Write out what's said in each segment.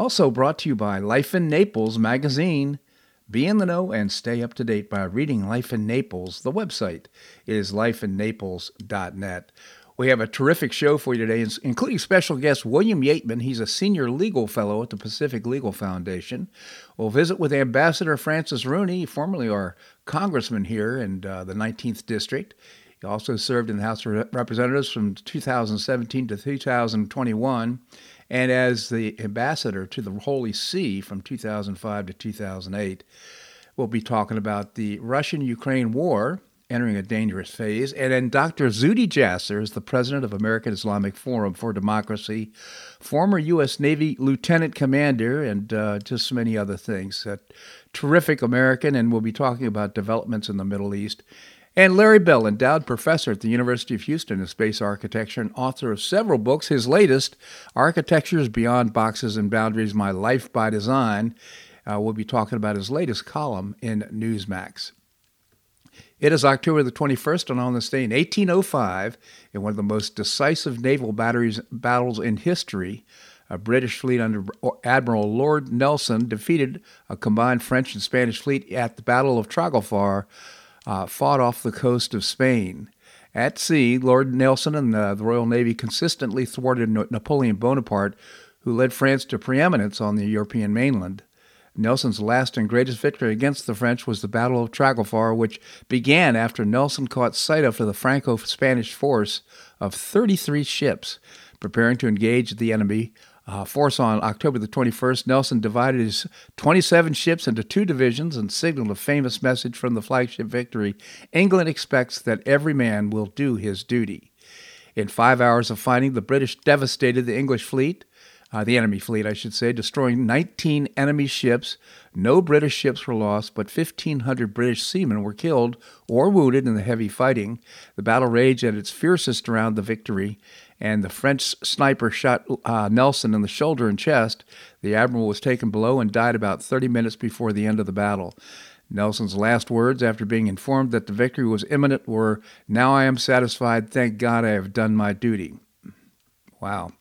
Also brought to you by Life in Naples magazine. Be in the know and stay up to date by reading Life in Naples. The website is lifeinnaples.net. We have a terrific show for you today, including special guest William Yeatman. He's a senior legal fellow at the Pacific Legal Foundation. We'll visit with Ambassador Francis Rooney, formerly our congressman here in uh, the 19th District. He also served in the House of Representatives from 2017 to 2021 and as the ambassador to the Holy See from 2005 to 2008. We'll be talking about the Russian Ukraine war entering a dangerous phase. And then Dr. Zuhdi Jasser is the president of American Islamic Forum for Democracy, former U.S. Navy lieutenant commander, and uh, just many other things. A terrific American, and we'll be talking about developments in the Middle East. And Larry Bell, endowed professor at the University of Houston in space architecture and author of several books. His latest, Architectures Beyond Boxes and Boundaries My Life by Design. Uh, we'll be talking about his latest column in Newsmax. It is October the 21st, and on this day in 1805, in one of the most decisive naval battles in history, a British fleet under Admiral Lord Nelson defeated a combined French and Spanish fleet at the Battle of Trafalgar, uh, fought off the coast of Spain. At sea, Lord Nelson and the, the Royal Navy consistently thwarted Napoleon Bonaparte, who led France to preeminence on the European mainland. Nelson's last and greatest victory against the French was the Battle of Trafalgar, which began after Nelson caught sight of the Franco Spanish force of 33 ships preparing to engage the enemy uh, force on October the 21st. Nelson divided his 27 ships into two divisions and signaled a famous message from the flagship victory England expects that every man will do his duty. In five hours of fighting, the British devastated the English fleet uh, the enemy fleet, I should say, destroying 19 enemy ships. No British ships were lost, but 1,500 British seamen were killed or wounded in the heavy fighting. The battle raged at its fiercest around the victory, and the French sniper shot uh, Nelson in the shoulder and chest. The admiral was taken below and died about 30 minutes before the end of the battle. Nelson's last words after being informed that the victory was imminent were, Now I am satisfied. Thank God I have done my duty. Wow.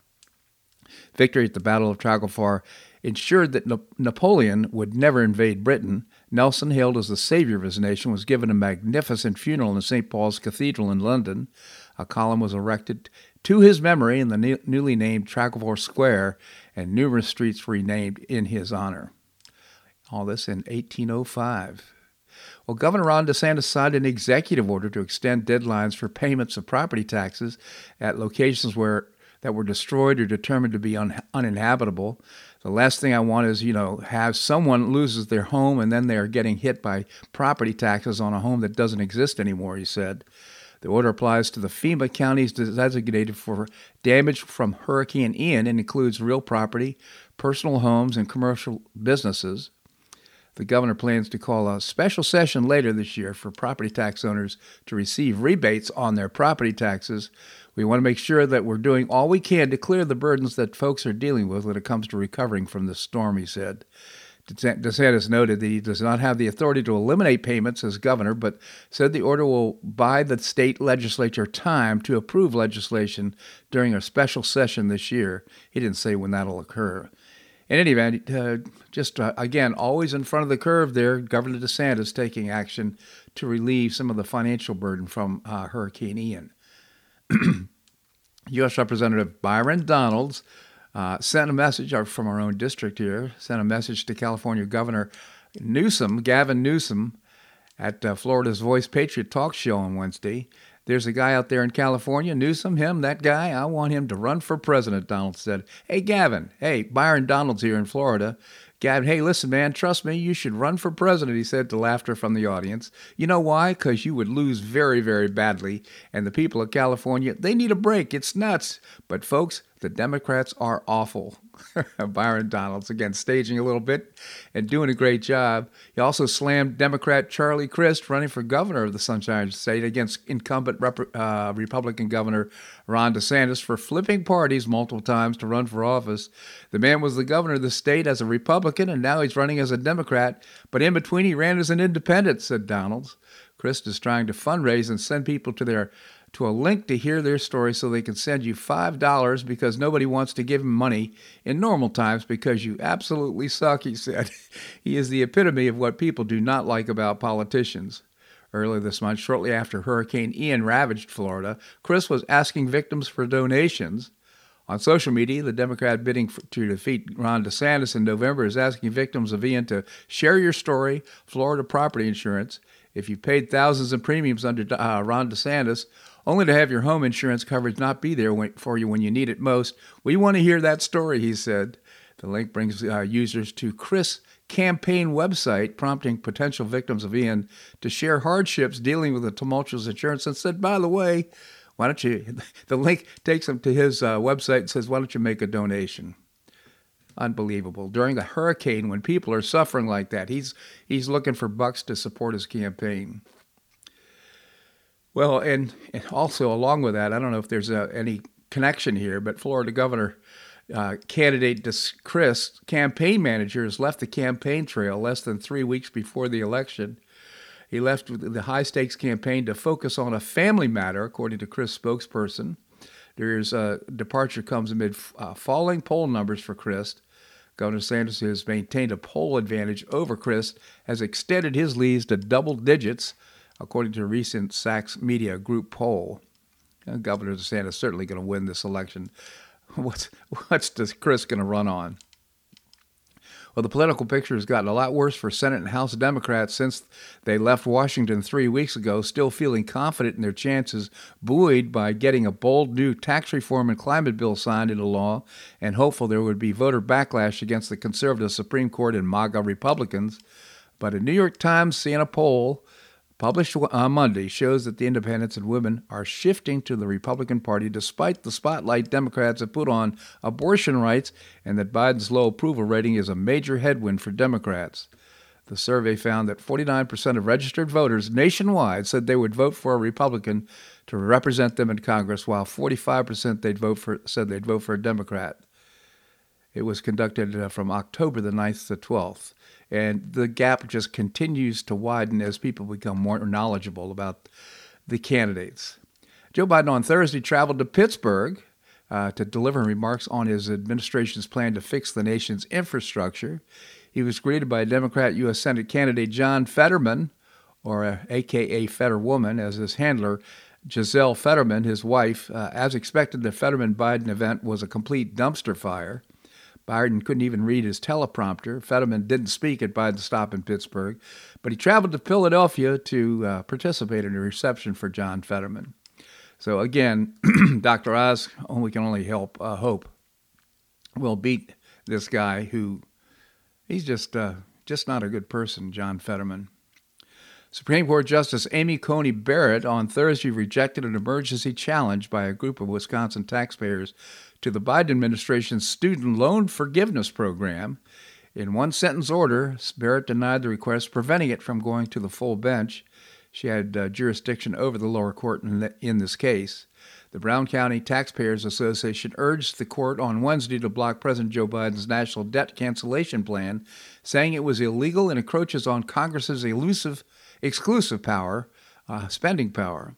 Victory at the Battle of Trafalgar ensured that Na- Napoleon would never invade Britain. Nelson, hailed as the savior of his nation, was given a magnificent funeral in St. Paul's Cathedral in London. A column was erected to his memory in the ne- newly named Trafalgar Square, and numerous streets renamed in his honor. All this in 1805. Well, Governor Ron DeSantis signed an executive order to extend deadlines for payments of property taxes at locations where that were destroyed or determined to be un- uninhabitable. The last thing I want is, you know, have someone loses their home and then they are getting hit by property taxes on a home that doesn't exist anymore, he said. The order applies to the FEMA counties designated for damage from Hurricane Ian and includes real property, personal homes, and commercial businesses. The governor plans to call a special session later this year for property tax owners to receive rebates on their property taxes. We want to make sure that we're doing all we can to clear the burdens that folks are dealing with when it comes to recovering from this storm, he said. DeSantis noted that he does not have the authority to eliminate payments as governor, but said the order will buy the state legislature time to approve legislation during a special session this year. He didn't say when that'll occur. In any event, uh, just uh, again, always in front of the curve there, Governor DeSantis taking action to relieve some of the financial burden from uh, Hurricane Ian. U.S. Representative Byron Donalds uh, sent a message uh, from our own district here, sent a message to California Governor Newsom, Gavin Newsom, at uh, Florida's Voice Patriot Talk Show on Wednesday. There's a guy out there in California, Newsom, him, that guy, I want him to run for president, Donald said. Hey, Gavin, hey, Byron Donalds here in Florida. Gavin, hey, listen, man, trust me, you should run for president, he said to laughter from the audience. You know why? Because you would lose very, very badly. And the people of California, they need a break. It's nuts. But, folks, The Democrats are awful. Byron Donalds, again, staging a little bit and doing a great job. He also slammed Democrat Charlie Crist, running for governor of the Sunshine State, against incumbent Rep- uh, Republican Governor Ron DeSantis for flipping parties multiple times to run for office. The man was the governor of the state as a Republican, and now he's running as a Democrat. But in between, he ran as an independent, said Donalds. Crist is trying to fundraise and send people to their to a link to hear their story so they can send you $5 because nobody wants to give him money in normal times because you absolutely suck, he said. he is the epitome of what people do not like about politicians. Earlier this month, shortly after Hurricane Ian ravaged Florida, Crist was asking victims for donations. On social media, the Democrat bidding to defeat Ron DeSantis in November is asking victims of Ian to share your story, Florida property insurance. If you paid thousands in premiums under uh, Ron DeSantis, only to have your home insurance coverage not be there for you when you need it most. We want to hear that story, he said. The link brings uh, users to Crist' campaign website, prompting potential victims of Ian to share hardships dealing with the tumultuous insurance and said, by the way, why don't you, the link takes them to his uh, website and says, why don't you make a donation? Unbelievable. During a hurricane, when people are suffering like that, he's, he's looking for bucks to support his campaign. Well, and, and also along with that, I don't know if there's a, any connection here, but Florida Governor uh, candidate Crist, campaign manager, has left the campaign trail less than three weeks before the election. He left the high stakes campaign to focus on a family matter, according to Crist' spokesperson. There's a departure comes amid uh, falling poll numbers for Crist. Governor Sanders has maintained a poll advantage over Crist, has extended his leads to double digits according to a recent Sachs Media Group poll. Uh, Governor DeSantis is certainly going to win this election. What's, what's Crist going to run on? Well, the political picture has gotten a lot worse for Senate and House Democrats since they left Washington three weeks ago, still feeling confident in their chances, buoyed by getting a bold new tax reform and climate bill signed into law, and hopeful there would be voter backlash against the conservative Supreme Court and MAGA Republicans. But a New York Times Siena poll published on Monday, shows that the independents and women are shifting to the Republican Party despite the spotlight Democrats have put on abortion rights and that Biden's low approval rating is a major headwind for Democrats. The survey found that 49% of registered voters nationwide said they would vote for a Republican to represent them in Congress, while 45% they'd vote for, said they'd vote for a Democrat. It was conducted uh, from October the 9th to 12th. And the gap just continues to widen as people become more knowledgeable about the candidates. Joe Biden on Thursday traveled to Pittsburgh uh, to deliver remarks on his administration's plan to fix the nation's infrastructure. He was greeted by Democrat U.S. Senate candidate John Fetterman, or uh, AKA Fetterwoman, as his handler, Giselle Fetterman, his wife. Uh, as expected, the Fetterman Biden event was a complete dumpster fire. Biden couldn't even read his teleprompter. Fetterman didn't speak at Biden's stop in Pittsburgh, but he traveled to Philadelphia to uh, participate in a reception for John Fetterman. So again, Dr. Oz, we can only help uh, hope will beat this guy who he's just uh, just not a good person, John Fetterman. Supreme Court Justice Amy Coney Barrett on Thursday rejected an emergency challenge by a group of Wisconsin taxpayers to the Biden administration's student loan forgiveness program. In one sentence order, Barrett denied the request, preventing it from going to the full bench. She had uh, jurisdiction over the lower court in, the, in this case. The Brown County Taxpayers Association urged the court on Wednesday to block President Joe Biden's national debt cancellation plan, saying it was illegal and encroaches on Congress's elusive, exclusive power, uh, spending power.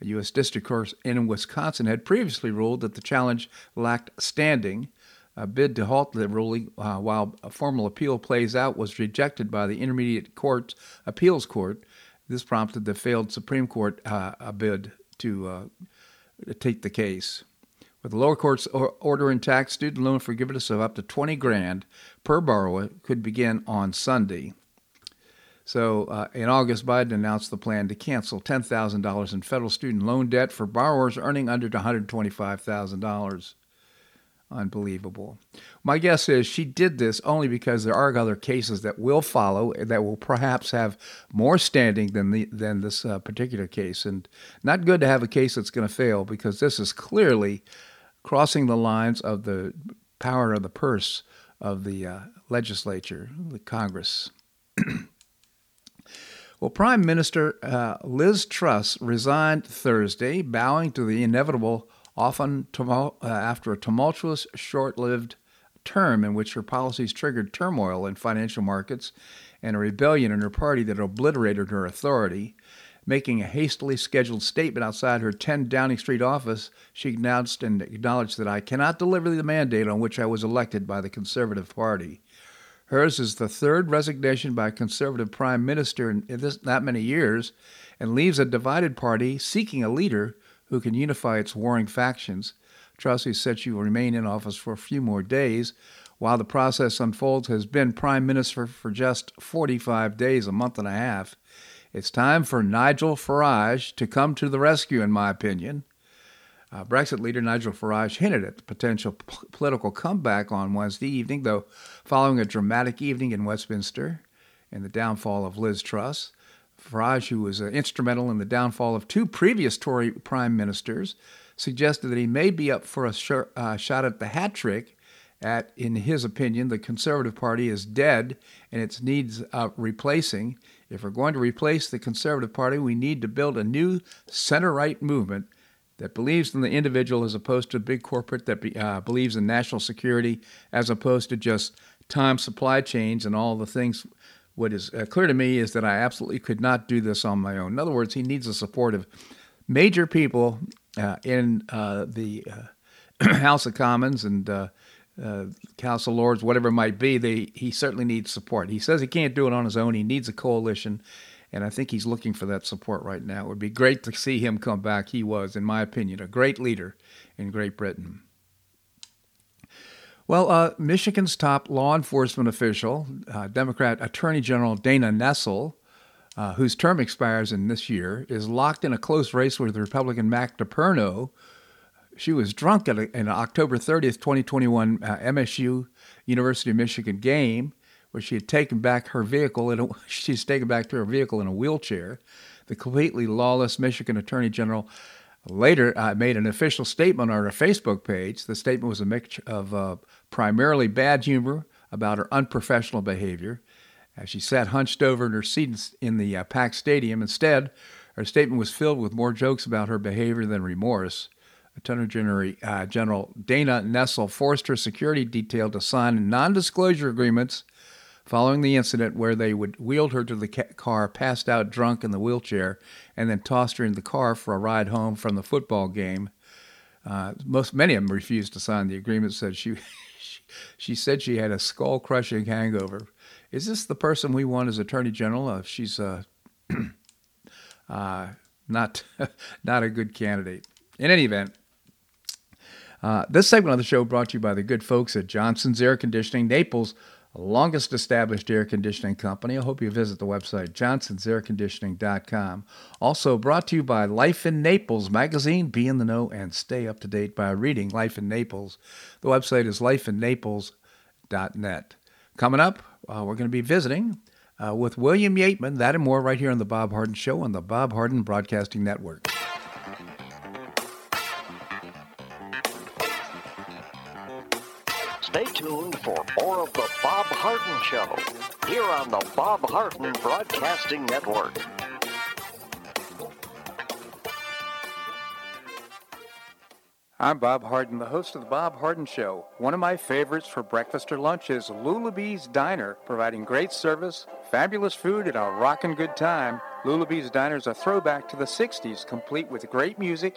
A U.S. District Court in Wisconsin had previously ruled that the challenge lacked standing. A bid to halt the ruling uh, while a formal appeal plays out was rejected by the Intermediate Court Appeals Court. This prompted the failed Supreme Court uh, a bid to uh, take the case. With the lower court's order intact, student loan forgiveness of up to 20 grand per borrower could begin on Sunday. So uh, in August, Biden announced the plan to cancel $10,000 in federal student loan debt for borrowers earning under $125,000. Unbelievable. My guess is she did this only because there are other cases that will follow that will perhaps have more standing than the than this uh, particular case, and not good to have a case that's going to fail because this is clearly crossing the lines of the power of the purse of the uh, legislature, the Congress. well, Prime Minister uh, Liz Truss resigned Thursday, bowing to the inevitable, often uh, after a tumultuous, short lived term in which her policies triggered turmoil in financial markets and a rebellion in her party that obliterated her authority. Making a hastily scheduled statement outside her 10 Downing Street office, she announced and acknowledged that I cannot deliver the mandate on which I was elected by the Conservative Party. Hers is the third resignation by a Conservative Prime Minister in this, that many years and leaves a divided party seeking a leader who can unify its warring factions. Truss said she will remain in office for a few more days. While the process unfolds, has been Prime Minister for just 45 days, a month and a half. It's time for Nigel Farage to come to the rescue, in my opinion. Uh, Brexit leader Nigel Farage hinted at the potential p- political comeback on Wednesday evening, though following a dramatic evening in Westminster and the downfall of Liz Truss. Farage, who was uh, instrumental in the downfall of two previous Tory prime ministers, suggested that he may be up for a sh- uh, shot at the hat trick. At, in his opinion, the Conservative Party is dead and it needs uh, replacing. If we're going to replace the Conservative Party, we need to build a new center right movement that believes in the individual as opposed to a big corporate that be, uh, believes in national security as opposed to just time supply chains and all the things. What is uh, clear to me is that I absolutely could not do this on my own. In other words, he needs the support of major people uh, in uh, the uh, House of Commons and uh, Council of Lords, whatever it might be, they, he certainly needs support. He says he can't do it on his own. He needs a coalition, and I think he's looking for that support right now. It would be great to see him come back. He was, in my opinion, a great leader in Great Britain. Well, uh, Michigan's top law enforcement official, uh, Democrat Attorney General Dana Nessel, uh, whose term expires in this year, is locked in a close race with Republican Matt DePerno, she was drunk at a, an October 30th, 2021 uh, MSU University of Michigan game where she had taken back her vehicle and she's taken back to her vehicle in a wheelchair. The completely lawless Michigan Attorney General later uh, made an official statement on her Facebook page. The statement was a mix of uh, primarily bad humor about her unprofessional behavior. As she sat hunched over in her seat in the uh, packed stadium, instead, her statement was filled with more jokes about her behavior than remorse. Attorney General, uh, General Dana Nessel forced her security detail to sign non disclosure agreements following the incident where they would wheeled her to the car, passed out drunk in the wheelchair, and then tossed her in the car for a ride home from the football game. Uh, most many of them refused to sign the agreement. Said she, she, she said she had a skull crushing hangover. Is this the person we want as Attorney General? Uh, she's uh, uh, not not a good candidate. In any event, uh, this segment of the show brought to you by the good folks at Johnson's Air Conditioning, Naples' longest established air conditioning company. I hope you visit the website, johnsonsairconditioning.com. Also brought to you by Life in Naples magazine. Be in the know and stay up to date by reading Life in Naples. The website is lifeinnaples.net. Coming up, uh, we're going to be visiting uh, with William Yeatman, that and more right here on The Bob Harden Show on the Bob Harden Broadcasting Network. Tuned for more of the Bob Harden Show here on the Bob Harden Broadcasting Network. I'm Bob Harden, the host of the Bob Harden Show. One of my favorites for breakfast or lunch is Lulabee's Diner, providing great service, fabulous food, and a rockin' good time. Lulabee's Diner is a throwback to the 60s, complete with great music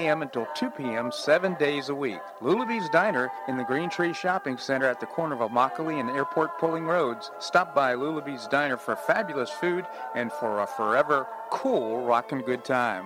a.m. until 2 p.m. seven days a week. Lulabee's Diner in the Green Tree Shopping Center at the corner of Immokalee and Airport Pulling Roads. Stop by Lulabee's Diner for fabulous food and for a forever cool rockin' good time.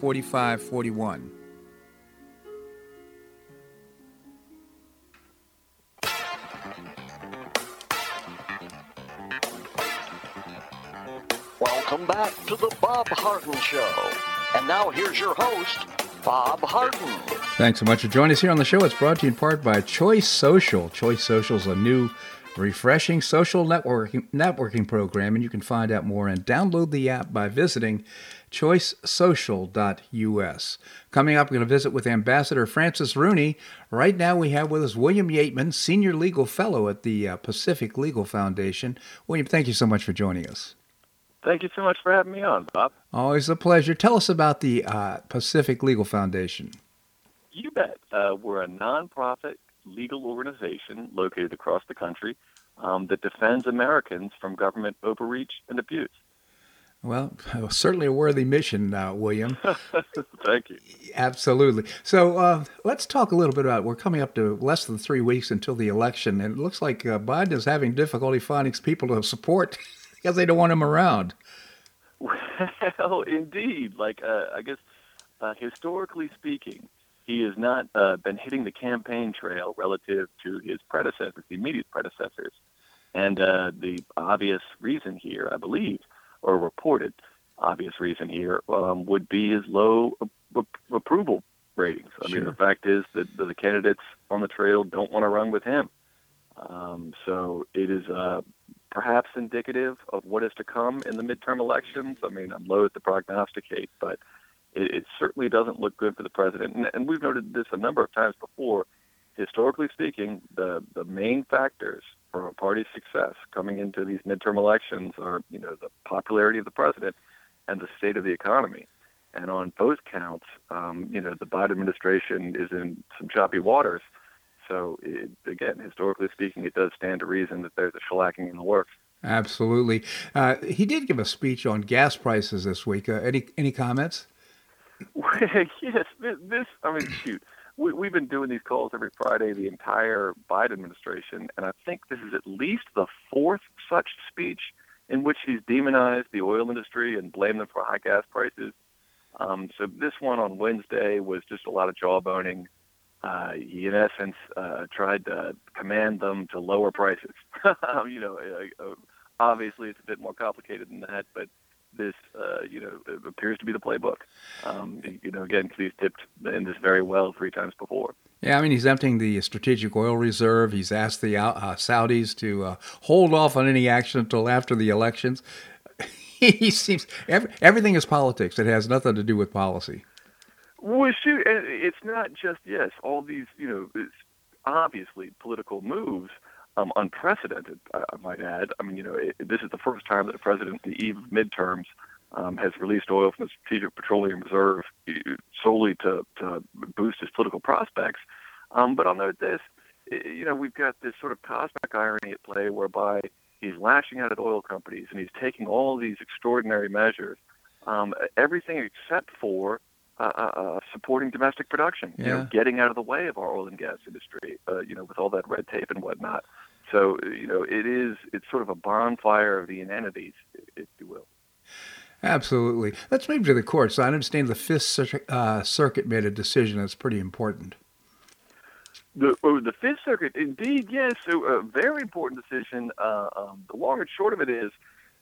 4541. Welcome back to the Bob Harden Show. And now here's your host, Bob Harden. Thanks so much for joining us here on the show. It's brought to you in part by Choice Social. Choice Social is a new refreshing social networking networking program, and you can find out more and download the app by visiting choicesocial.us. Coming up, we're going to visit with Ambassador Francis Rooney. Right now, we have with us William Yeatman, Senior Legal Fellow at the uh, Pacific Legal Foundation. William, thank you so much for joining us. Thank you so much for having me on, Bob. Always a pleasure. Tell us about the uh, Pacific Legal Foundation. You bet. Uh, we're a nonprofit legal organization located across the country um, that defends Americans from government overreach and abuse. Well, certainly a worthy mission, uh, William. Thank you. Absolutely. So uh, let's talk a little bit about. We're coming up to less than three weeks until the election, and it looks like uh, Biden is having difficulty finding people to support because they don't want him around. Well, indeed. Like uh, I guess uh, historically speaking, he has not uh, been hitting the campaign trail relative to his predecessors, the immediate predecessors. And uh, the obvious reason here, I believe, or reported obvious reason here, um, would be his low approval ratings. I sure. mean, the fact is that the candidates on the trail don't want to run with him. Um, so it is uh, perhaps indicative of what is to come in the midterm elections. I mean, I'm loath to prognosticate, but it, it certainly doesn't look good for the president. And, and we've noted this a number of times before. Historically speaking, the the main factors for a party's success coming into these midterm elections are, you know, the popularity of the president and the state of the economy. And on both counts, um, you know, the Biden administration is in some choppy waters. So, it, again, historically speaking, it does stand to reason that there's a shellacking in the works. Absolutely. Uh, he did give a speech on gas prices this week. Uh, any any comments? yes, this, I mean, shoot, we, we've been doing these calls every Friday, the entire Biden administration, and I think this is at least the fourth such speech in which he's demonized the oil industry and blamed them for high gas prices. Um, so this one on Wednesday was just a lot of jawboning. Uh, he, in essence, uh, tried to command them to lower prices. you know, uh, uh, obviously it's a bit more complicated than that, but this, uh, you know, appears to be the playbook. Um, you know, again, because he's tipped in this very well three times before. Yeah, I mean, he's emptying the strategic oil reserve. He's asked the uh, Saudis to uh, hold off on any action until after the elections. he seems every, everything is politics. It has nothing to do with policy. Well, shoot, it's not just yes. All these, you know, obviously political moves um, unprecedented, I, I, might add. I mean, you know, it, this is the first time that a president, the eve of midterms, um, has released oil from the Strategic Petroleum Reserve solely to, to boost his political prospects. Um, but I'll note this, you know, we've got this sort of cosmic irony at play whereby he's lashing out at oil companies and he's taking all these extraordinary measures, um, everything except for uh, uh, uh, supporting domestic production, yeah. you know, getting out of the way of our oil and gas industry, uh, you know, with all that red tape and whatnot. So, you know, it is, it's sort of a bonfire of the inanities, if you will. Absolutely. Let's move to the courts. I understand the Fifth uh, Circuit made a decision that's pretty important. The, oh, the Fifth Circuit, indeed, yes. So, a very important decision. Uh, um, the long and short of it is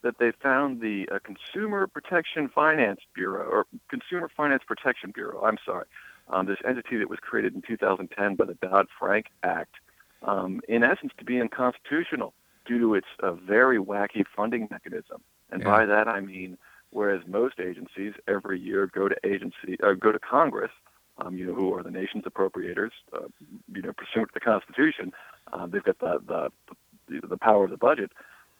that they found the uh, Consumer Protection Finance Bureau, or Consumer Finance Protection Bureau, I'm sorry, um, this entity that was created in 2010 by the Dodd Frank Act, um, in essence, to be unconstitutional due to its uh, very wacky funding mechanism. And yeah. by that I mean, whereas most agencies every year go to agency, uh, go to Congress, um, you know, who are the nation's appropriators, uh, you know, pursuant to the Constitution, uh, they've got the, the the, power of the budget.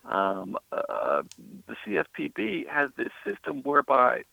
Um, uh, the CFPB has this system whereby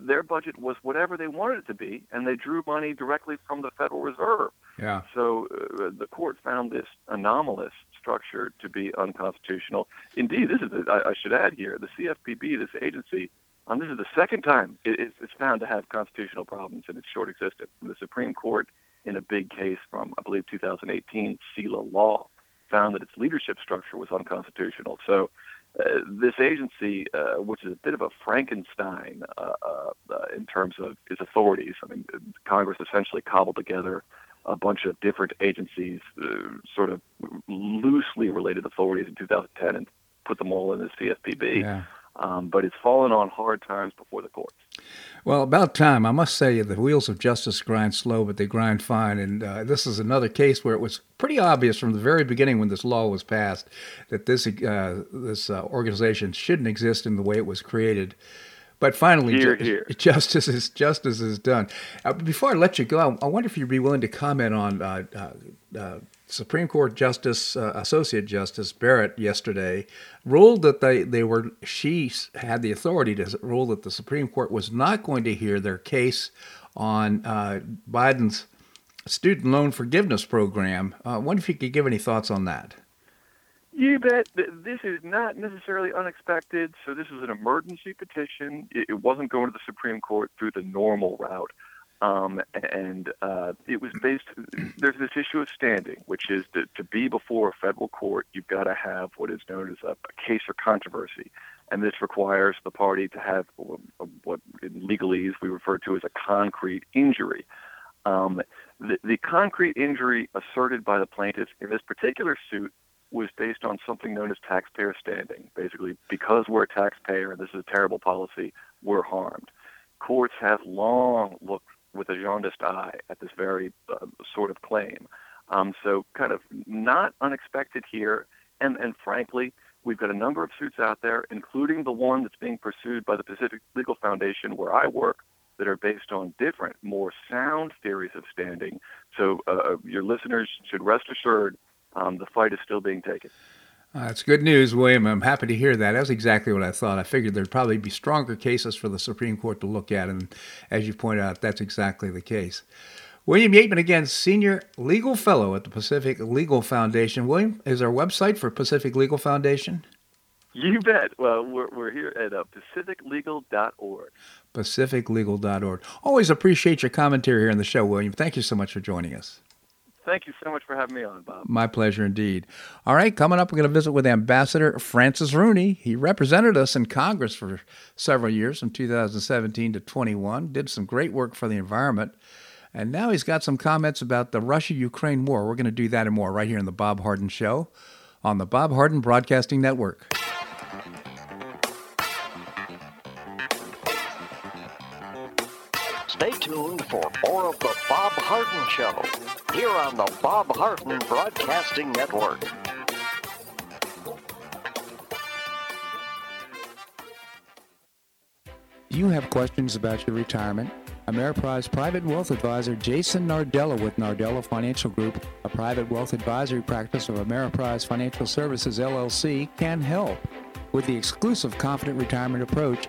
their budget was whatever they wanted it to be, and they drew money directly from the Federal Reserve. Yeah. So uh, the court found this anomalous structure to be unconstitutional. Indeed, this is a, I, I should add here the CFPB, this agency, um, this is the second time it, it's found to have constitutional problems in its short existence. The Supreme Court, in a big case from I believe 2018, Seila Law, found that its leadership structure was unconstitutional. So uh, this agency, uh, which is a bit of a Frankenstein uh, uh, uh, in terms of its authorities, I mean, Congress essentially cobbled together a bunch of different agencies, sort of loosely related authorities in 2010, and put them all in the CFPB. Yeah. Um, but it's fallen on hard times before the courts. Well, about time. I must say, the wheels of justice grind slow, but they grind fine. And uh, this is another case where it was pretty obvious from the very beginning when this law was passed that this uh, this uh, organization shouldn't exist in the way it was created. But finally, here, ju- here. justice is justice is done. Uh, before I let you go, I wonder if you'd be willing to comment on uh, uh, Supreme Court Justice, uh, Associate Justice Barrett yesterday ruled that they, they were, she had the authority to rule that the Supreme Court was not going to hear their case on uh, Biden's student loan forgiveness program. Uh, I wonder if you could give any thoughts on that. You bet. This is not necessarily unexpected. So, this is an emergency petition. It wasn't going to the Supreme Court through the normal route. Um, and uh, it was based, there's this issue of standing, which is that to be before a federal court, you've got to have what is known as a, a case or controversy. And this requires the party to have what in legalese we refer to as a concrete injury. Um, the, the concrete injury asserted by the plaintiffs in this particular suit was based on something known as taxpayer standing. Basically, because we're a taxpayer and this is a terrible policy, we're harmed. Courts have long looked with a jaundiced eye at this very uh, sort of claim. Um, so, kind of not unexpected here. And, and frankly, we've got a number of suits out there, including the one that's being pursued by the Pacific Legal Foundation, where I work, that are based on different, more sound theories of standing. So, uh, your listeners should rest assured um, the fight is still being taken. Uh, that's good news, William. I'm happy to hear that. That's exactly what I thought. I figured there'd probably be stronger cases for the Supreme Court to look at, and as you point out, that's exactly the case. William Yeatman, again, Senior Legal Fellow at the Pacific Legal Foundation. William, is our website for Pacific Legal Foundation? You bet. Well, we're, we're here at uh, pacificlegal.org. Pacificlegal.org. Always appreciate your commentary here on the show, William. Thank you so much for joining us. Thank you so much for having me on, Bob. My pleasure indeed. All right, coming up, we're going to visit with Ambassador Francis Rooney. He represented us in Congress for several years, from 2017 to 21, did some great work for the environment. And now he's got some comments about the Russia Ukraine war. We're going to do that and more right here on The Bob Harden Show on the Bob Harden Broadcasting Network. Tuned for more of The Bob Harden Show here on the Bob Harden Broadcasting Network. You have questions about your retirement? Ameriprise Private Wealth Advisor Jason Nardella with Nardella Financial Group, a private wealth advisory practice of Ameriprise Financial Services LLC, can help. With the exclusive Confident Retirement approach,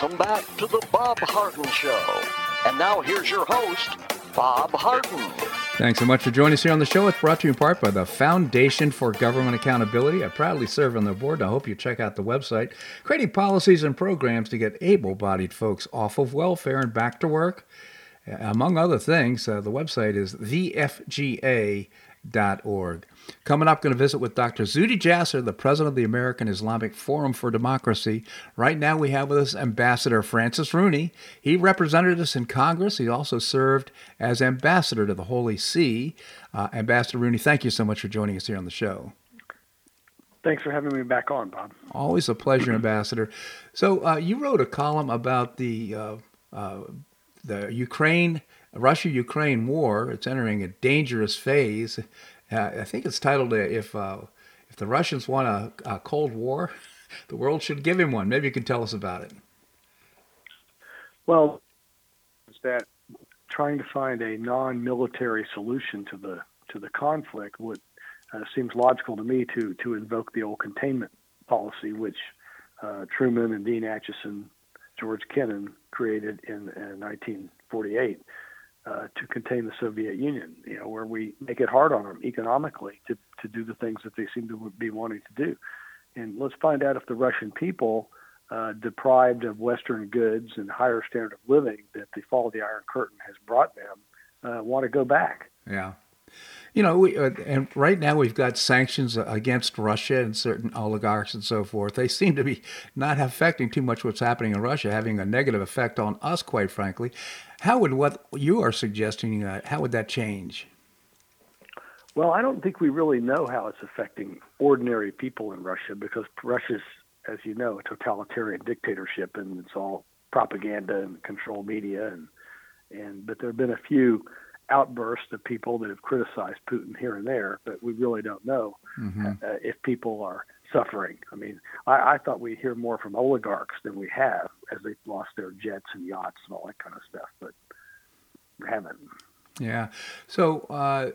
Welcome back to the Bob Harden Show. And now here's your host, Bob Harden. Thanks so much for joining us here on the show. It's brought to you in part by the Foundation for Government Accountability. I proudly serve on the board. and I hope you check out the website, creating policies and programs to get able bodied folks off of welfare and back to work. Among other things, uh, the website is thefga.org. Coming up, going to visit with Dr. Zuhdi Jasser, the president of the American Islamic Forum for Democracy. Right now, we have with us Ambassador Francis Rooney. He represented us in Congress. He also served as ambassador to the Holy See. Uh, ambassador Rooney, thank you so much for joining us here on the show. Thanks for having me back on, Bob. Always a pleasure, Ambassador. So, uh, you wrote a column about the uh, uh the Ukraine Russia Ukraine war. It's entering a dangerous phase. Uh, I think it's titled uh, "If uh, If the Russians want a, a, Cold War, the world should give him one." Maybe you can tell us about it. Well, is that trying to find a non-military solution to the to the conflict would uh, seems logical to me to to invoke the old containment policy, which uh, Truman and Dean Acheson, George Kennan created in, in 1948 uh, to contain the Soviet Union, you know, where we make it hard on them economically to, to do the things that they seem to be wanting to do. And let's find out if the Russian people, uh, deprived of Western goods and higher standard of living that the fall of the Iron Curtain has brought them, uh, want to go back. Yeah. You know, we, uh, and right now we've got sanctions against Russia and certain oligarchs and so forth. They seem to be not affecting too much what's happening in Russia, having a negative effect on us, quite frankly. How would what you are suggesting? Uh, how would that change? Well, I don't think we really know how it's affecting ordinary people in Russia because Russia's, as you know, a totalitarian dictatorship, and it's all propaganda and control media, and and but there have been a few outbursts of people that have criticized Putin here and there, but we really don't know mm-hmm. uh, if people are suffering. I mean, I, I thought we'd hear more from oligarchs than we have as they've lost their jets and yachts and all that kind of stuff, but we haven't. Yeah. So uh,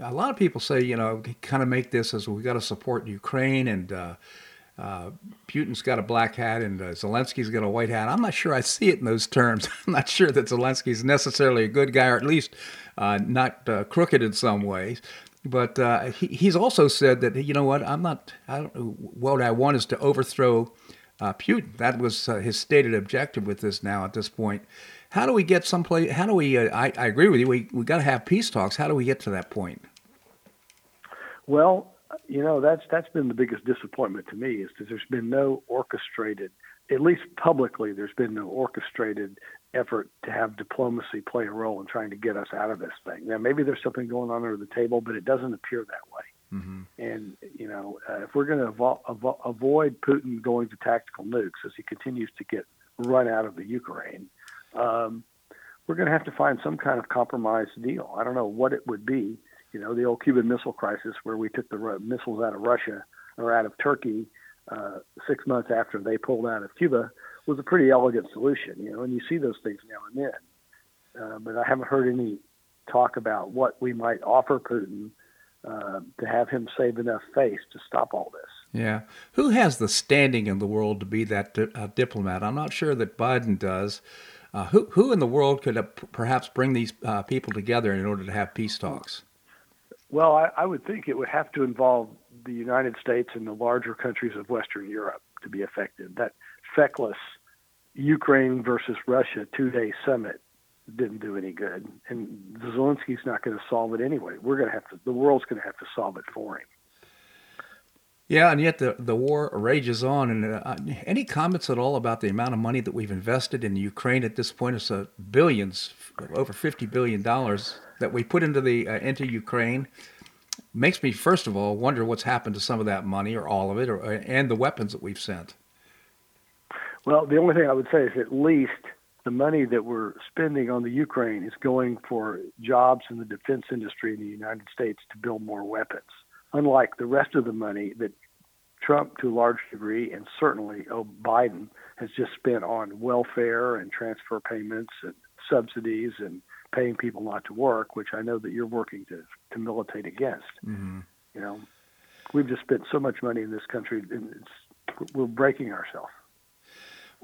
a lot of people say, you know, kind of make this as we got to support Ukraine and uh, uh, Putin's got a black hat and uh, Zelensky's got a white hat. I'm not sure I see it in those terms. I'm not sure that Zelensky's necessarily a good guy, or at least uh, not uh, crooked in some ways. But uh, he, he's also said that you know what I'm not. I what I want is to overthrow uh, Putin. That was his stated objective with this. Now at this point, how do we get someplace? How do we? I, I agree with you. We we got to have peace talks. How do we get to that point? Well, you know that's that's been the biggest disappointment to me is that there's been no orchestrated at least publicly there's been no orchestrated effort to have diplomacy play a role in trying to get us out of this thing. Now maybe there's something going on under the table but it doesn't appear that way. Mm-hmm. and you know uh, if we're going to avo- avo- avoid putin going to tactical nukes as he continues to get run out of the ukraine um, we're going to have to find some kind of compromise deal. I don't know what it would be you know, the old Cuban Missile Crisis, where we took the missiles out of Russia or out of Turkey uh, six months after they pulled out of Cuba, was a pretty elegant solution. You know, and you see those things now and then. Uh, but I haven't heard any talk about what we might offer Putin uh, to have him save enough face to stop all this. Yeah. Who has the standing in the world to be that di- uh, diplomat? I'm not sure that Biden does. Uh, who, who in the world could uh, perhaps bring these uh, people together in order to have peace talks? Well, I, I would think it would have to involve the United States and the larger countries of Western Europe to be effective. That feckless Ukraine versus Russia two day summit didn't do any good, and Zelensky's not going to solve it anyway. We're going to have to. The world's going to have to solve it for him. Yeah, and yet the, the war rages on. And uh, any comments at all about the amount of money that we've invested in Ukraine at this point? It's uh, billions, over fifty billion dollars that we put into the uh, into Ukraine. Makes me first of all wonder what's happened to some of that money, or all of it, or and the weapons that we've sent. Well, the only thing I would say is at least the money that we're spending on the Ukraine is going for jobs in the defense industry in the United States to build more weapons. Unlike the rest of the money that Trump, to a large degree, and certainly oh, Biden has just spent on welfare and transfer payments and subsidies and paying people not to work, which I know that you're working to to militate against. Mm-hmm. You know, we've just spent so much money in this country, and it's, we're breaking ourselves.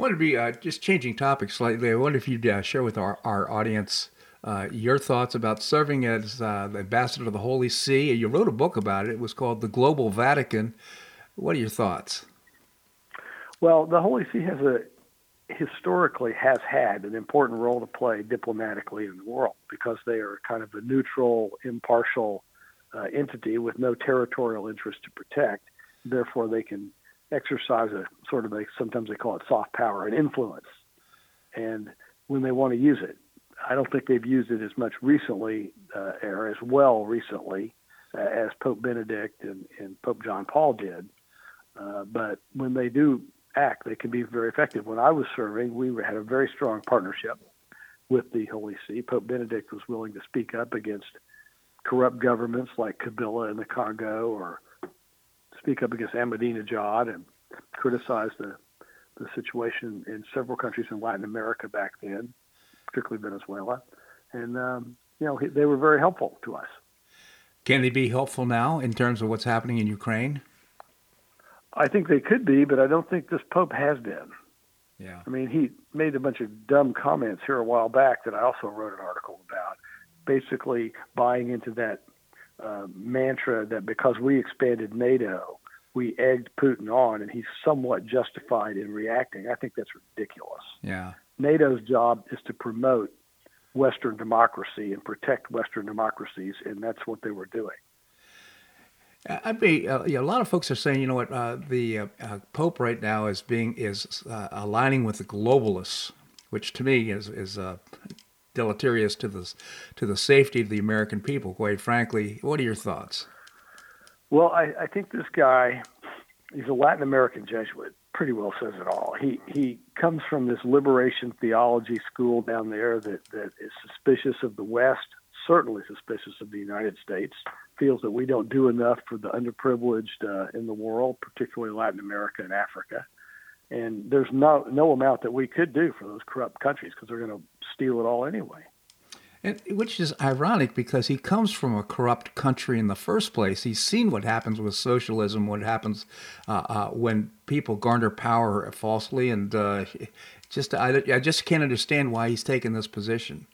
Wanted to be uh, just changing topics slightly. I wonder if you'd uh, share with our, our audience uh, your thoughts about serving as uh, the ambassador to the Holy See. You wrote a book about it. It was called The Global Vatican. What are your thoughts? Well, the Holy See has a historically has had an important role to play diplomatically in the world because they are kind of a neutral, impartial uh, entity with no territorial interest to protect. Therefore, they can exercise a sort of a sometimes they call it soft power and influence. And when they want to use it, I don't think they've used it as much recently uh, or as well recently uh, as Pope Benedict and, and, Pope John Paul did. Uh, but when they do act, they can be very effective. When I was serving, we had a very strong partnership with the Holy See. Pope Benedict was willing to speak up against corrupt governments like Kabila in the Congo or speak up against Ahmadinejad and criticize the the situation in several countries in Latin America back then, particularly Venezuela, and um, you know they were very helpful to us. Can they be helpful now in terms of what's happening in Ukraine? I think they could be, but I don't think this Pope has been. Yeah. I mean, he made a bunch of dumb comments here a while back that I also wrote an article about, basically buying into that uh, mantra that because we expanded NATO, we egged Putin on, and he's somewhat justified in reacting. I think that's ridiculous. Yeah. NATO's job is to promote Western democracy and protect Western democracies, and that's what they were doing. I'd be uh, yeah, a lot of folks are saying, you know what, uh, the uh, uh Pope right now is being is uh, aligning with the globalists, which to me is is uh, deleterious to the to the safety of the American people. Quite frankly, what are your thoughts? Well, I, I think this guy, he's a Latin American Jesuit. Pretty well says it all. He he comes from this liberation theology school down there that that is suspicious of the West, certainly suspicious of the United States. Feels that we don't do enough for the underprivileged uh, in the world, particularly Latin America and Africa. And there's no no amount that we could do for those corrupt countries because they're going to steal it all anyway. And, which is ironic because he comes from a corrupt country in the first place. He's seen what happens with socialism, what happens uh, uh, when people garner power falsely, and uh, just I, I just can't understand why he's taken this position.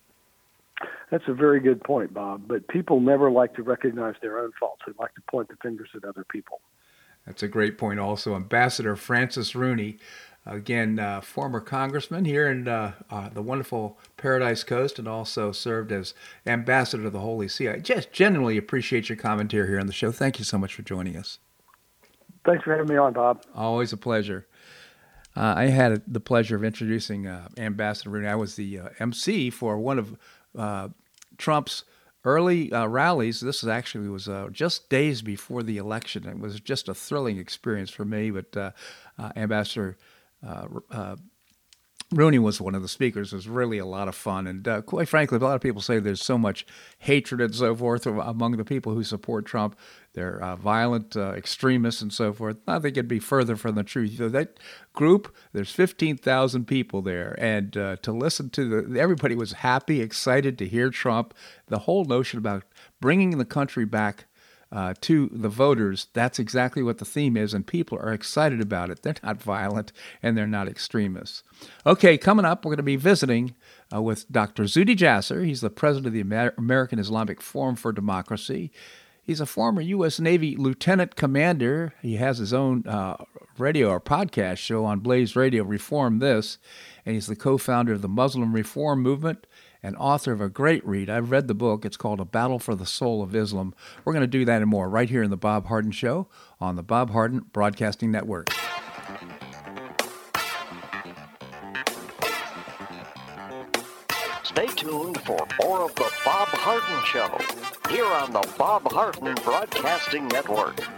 That's a very good point, Bob. But people never like to recognize their own faults. They like to point the fingers at other people. That's a great point. Also, Ambassador Francis Rooney again, uh, former congressman here in uh, uh, the wonderful Paradise Coast, and also served as ambassador to the Holy See. I just genuinely appreciate your commentary here on the show. Thank you so much for joining us. Thanks for having me on, Bob. Always a pleasure. Uh, I had the pleasure of introducing uh, Ambassador Rooney. I was the uh, MC for one of Trump's early uh, rallies. This was actually was uh, just days before the election. It was just a thrilling experience for me. But uh, Ambassador uh, uh, Rooney was one of the speakers. It was really a lot of fun. And uh, quite frankly, a lot of people say there's so much hatred and so forth among the people who support Trump. They're uh, violent uh, extremists and so forth. I think it'd be further from the truth. that group, there's 15,000 people there. And uh, to listen to the, everybody was happy, excited to hear Trump. The whole notion about bringing the country back uh, to the voters, that's exactly what the theme is, and people are excited about it. They're not violent and they're not extremists. Okay, coming up, we're going to be visiting uh, with Dr. Zuhdi Jasser. He's the president of the Amer- American Islamic Forum for Democracy. He's a former U.S. Navy lieutenant commander. He has his own uh, radio or podcast show on Blaze Radio, Reform This, and he's the co founder of the Muslim Reform Movement and author of a great read. I've read the book. It's called A Battle for the Soul of Islam. We're going to do that and more right here in the Bob Harden Show on the Bob Harden Broadcasting Network. Stay tuned for more of the Bob Harden Show here on the Bob Harden Broadcasting Network.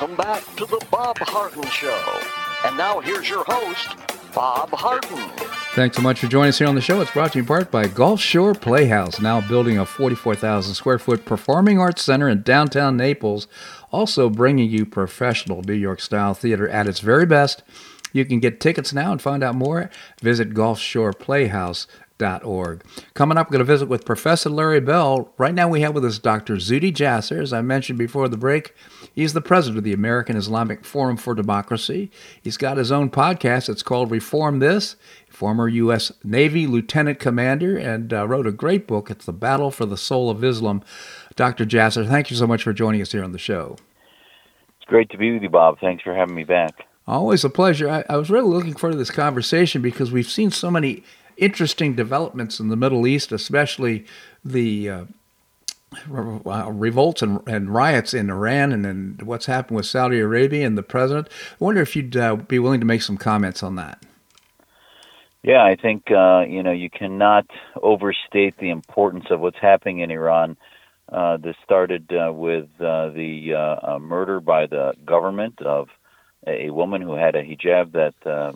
Welcome back to the Bob Harden Show. And now here's your host, Bob Harden. Thanks so much for joining us here on the show. It's brought to you in part by Gulf Shore Playhouse, now building a 44,000 square foot performing arts center in downtown Naples, also bringing you professional New York style theater at its very best. You can get tickets now and find out more. Visit gulfshoreplayhouse.org. Coming up, we're going to visit with Professor Larry Bell. Right now, we have with us Dr. Zuhdi Jasser, as I mentioned before the break. He's the president of the American Islamic Forum for Democracy. He's got his own podcast. It's called Reform This. Former U.S. Navy lieutenant commander and uh, wrote a great book. It's The Battle for the Soul of Islam. Dr. Jasser, thank you so much for joining us here on the show. It's great to be with you, Bob. Thanks for having me back. Always a pleasure. I, I was really looking forward to this conversation because we've seen so many interesting developments in the Middle East, especially the uh, revolts and, and, riots in Iran and then what's happened with Saudi Arabia and the president. I wonder if you'd uh, be willing to make some comments on that. Yeah, I think uh, you know you cannot overstate the importance of what's happening in Iran. Uh, this started uh, with uh, the uh, murder by the government of a woman who had a hijab that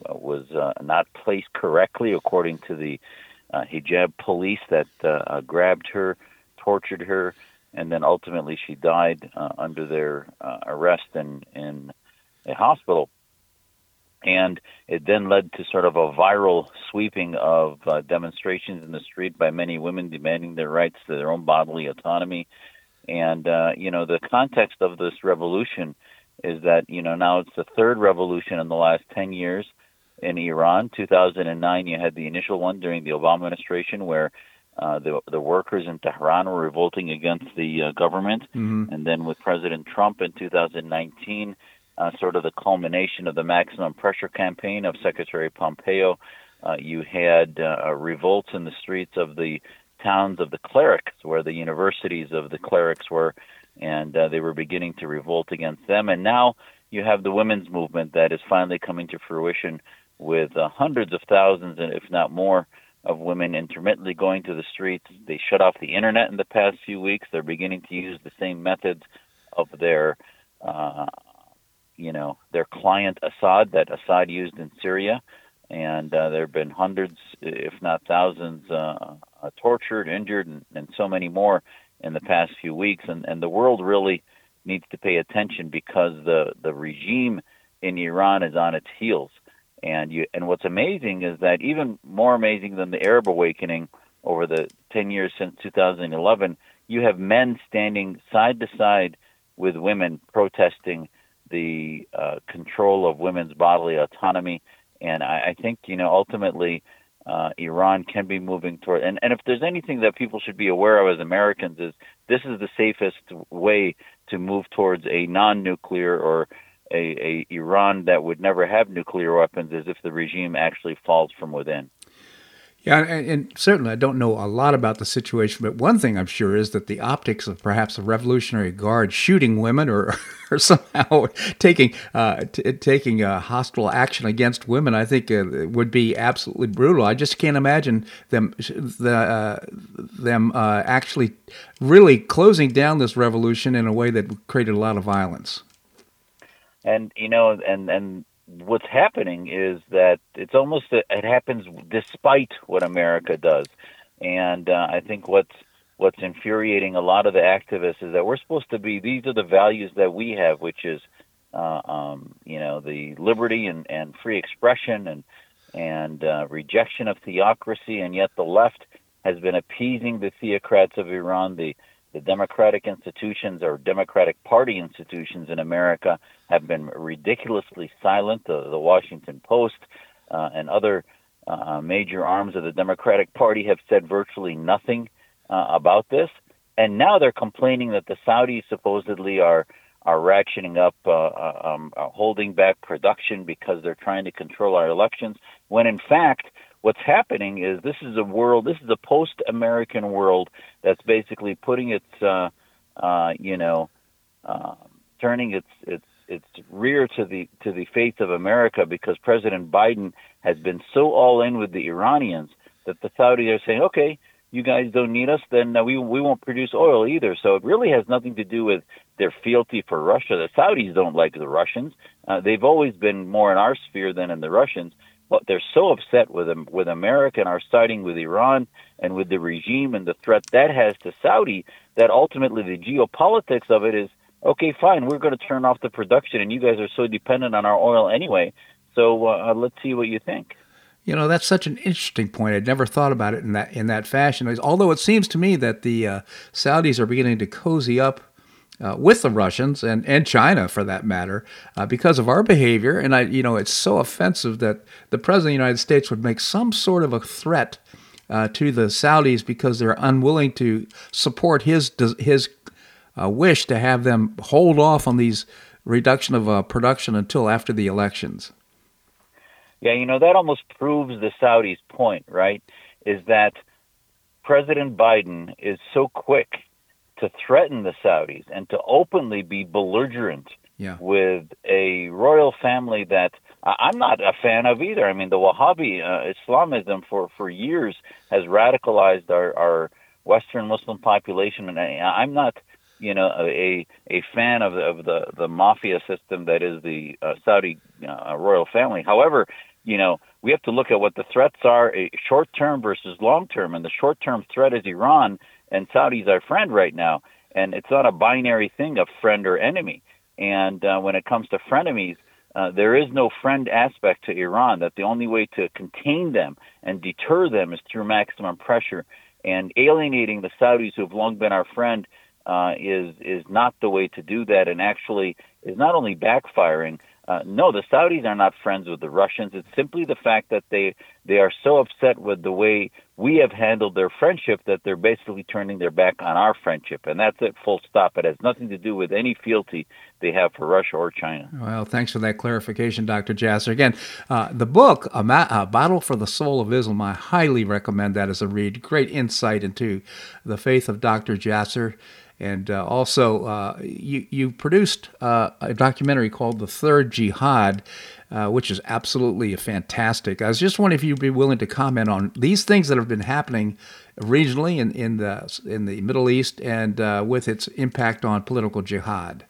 was not placed correctly, according to the hijab police that grabbed her tortured her, and then ultimately she died uh, under their uh, arrest in in a hospital. And it then led to sort of a viral sweeping of uh, demonstrations in the street by many women demanding their rights to their own bodily autonomy. And uh, you know the context of this revolution is that you know now it's the third revolution in the last ten years in Iran. 2009, you had the initial one during the Obama administration, where uh, the the workers in Tehran were revolting against the uh, government, mm-hmm. and then with President Trump in 2019, uh, sort of the culmination of the maximum pressure campaign of Secretary Pompeo, uh, you had uh, revolts in the streets of the towns of the clerics, where the universities of the clerics were, and uh, they were beginning to revolt against them. And now you have the women's movement that is finally coming to fruition with hundreds of thousands, and if not more of women intermittently going to the streets. They shut off the internet in the past few weeks. They're beginning to use the same methods of their, uh, you know, their client Assad that Assad used in Syria, and uh, there have been hundreds, if not thousands, uh, uh, tortured, injured, and, and so many more in the past few weeks. And, and the world really needs to pay attention because the, the regime in Iran is on its heels. And you and what's amazing is that even more amazing than the Arab awakening over the 10 years since 2011, you have men standing side to side with women protesting the uh, control of women's bodily autonomy. And I, I think you know ultimately uh, Iran can be moving toward. And, and if there's anything that people should be aware of as Americans is this is the safest way to move towards a non-nuclear or a, a Iran that would never have nuclear weapons is if the regime actually falls from within. Yeah, and, and, certainly I don't know a lot about the situation, but one thing I'm sure is that the optics of perhaps a Revolutionary Guard shooting women or, or somehow taking uh, t- taking uh, hostile action against women, I think uh, would be absolutely brutal. I just can't imagine them the, uh, them uh, actually really closing down this revolution in a way that created a lot of violence. And you know, and and what's happening is that it's almost it happens despite what America does, and uh, I think what's what's infuriating a lot of the activists is that we're supposed to be these are the values that we have, which is uh, um, you know the liberty and, and free expression and and uh, rejection of theocracy, and yet the left has been appeasing the theocrats of Iran, the the democratic institutions or Democratic Party institutions in America have been ridiculously silent. The, the Washington Post uh, and other uh, major arms of the Democratic Party have said virtually nothing uh, about this. And now they're complaining that the Saudis supposedly are are ratcheting up, uh, uh, um, uh, holding back production because they're trying to control our elections. When in fact, what's happening is this is a world, this is a post-American world that's basically putting its, uh, uh, you know, uh, turning its its its rear to the to the faith of America because President Biden has been so all in with the Iranians that the Saudis are saying, okay, you guys don't need us, then uh, we we won't produce oil either. So it really has nothing to do with their fealty for Russia. The Saudis don't like the Russians. Uh, they've always been more in our sphere than in the Russians they're so upset with with America and our siding with Iran and with the regime and the threat that has to Saudi that ultimately the geopolitics of it is okay, fine, we're going to turn off the production, and you guys are so dependent on our oil anyway. So uh, let's see what you think. You know, that's such an interesting point. I'd never thought about it in that in that fashion. Although it seems to me that the uh, Saudis are beginning to cozy up uh, with the Russians and, and China for that matter uh, because of our behavior. And I, you know, it's so offensive that the president of the United States would make some sort of a threat uh, to the Saudis because they're unwilling to support his his uh, wish to have them hold off on these reduction of uh, production until after the elections. Yeah, you know that almost proves the Saudis' point, right? Is that President Biden is so quick to threaten the Saudis and to openly be belligerent yeah. with a royal family that I'm not a fan of either. I mean, the Wahhabi uh, Islamism for, for years has radicalized our, our Western Muslim population, and I, I'm not, you know, a a fan of the, of the the mafia system that is the uh, Saudi uh, royal family. However, you know, we have to look at what the threats are, short term versus long term, and the short term threat is Iran, and Saudi's our friend right now, and it's not a binary thing of friend or enemy. And uh, when it comes to frenemies, uh, there is no friend aspect to Iran. That the only way to contain them and deter them is through maximum pressure. And alienating the Saudis, who have long been our friend, uh, is is not the way to do that, and actually is not only backfiring, uh, no, the Saudis are not friends with the Russians. It's simply the fact that they they are so upset with the way we have handled their friendship that they're basically turning their back on our friendship, and that's it. Full stop. It has nothing to do with any fealty they have for Russia or China. Well, thanks for that clarification, Dr. Jasser. Again, uh, the book a, Ma- a, Battle for the Soul of Islam. I highly recommend that as a read. Great insight into the faith of Dr. Jasser. And uh, also, uh, you, you produced uh, a documentary called The Third Jihad, uh, which is absolutely fantastic. I was just wondering if you'd be willing to comment on these things that have been happening regionally in, in, the, in the Middle East and uh, with its impact on political jihad.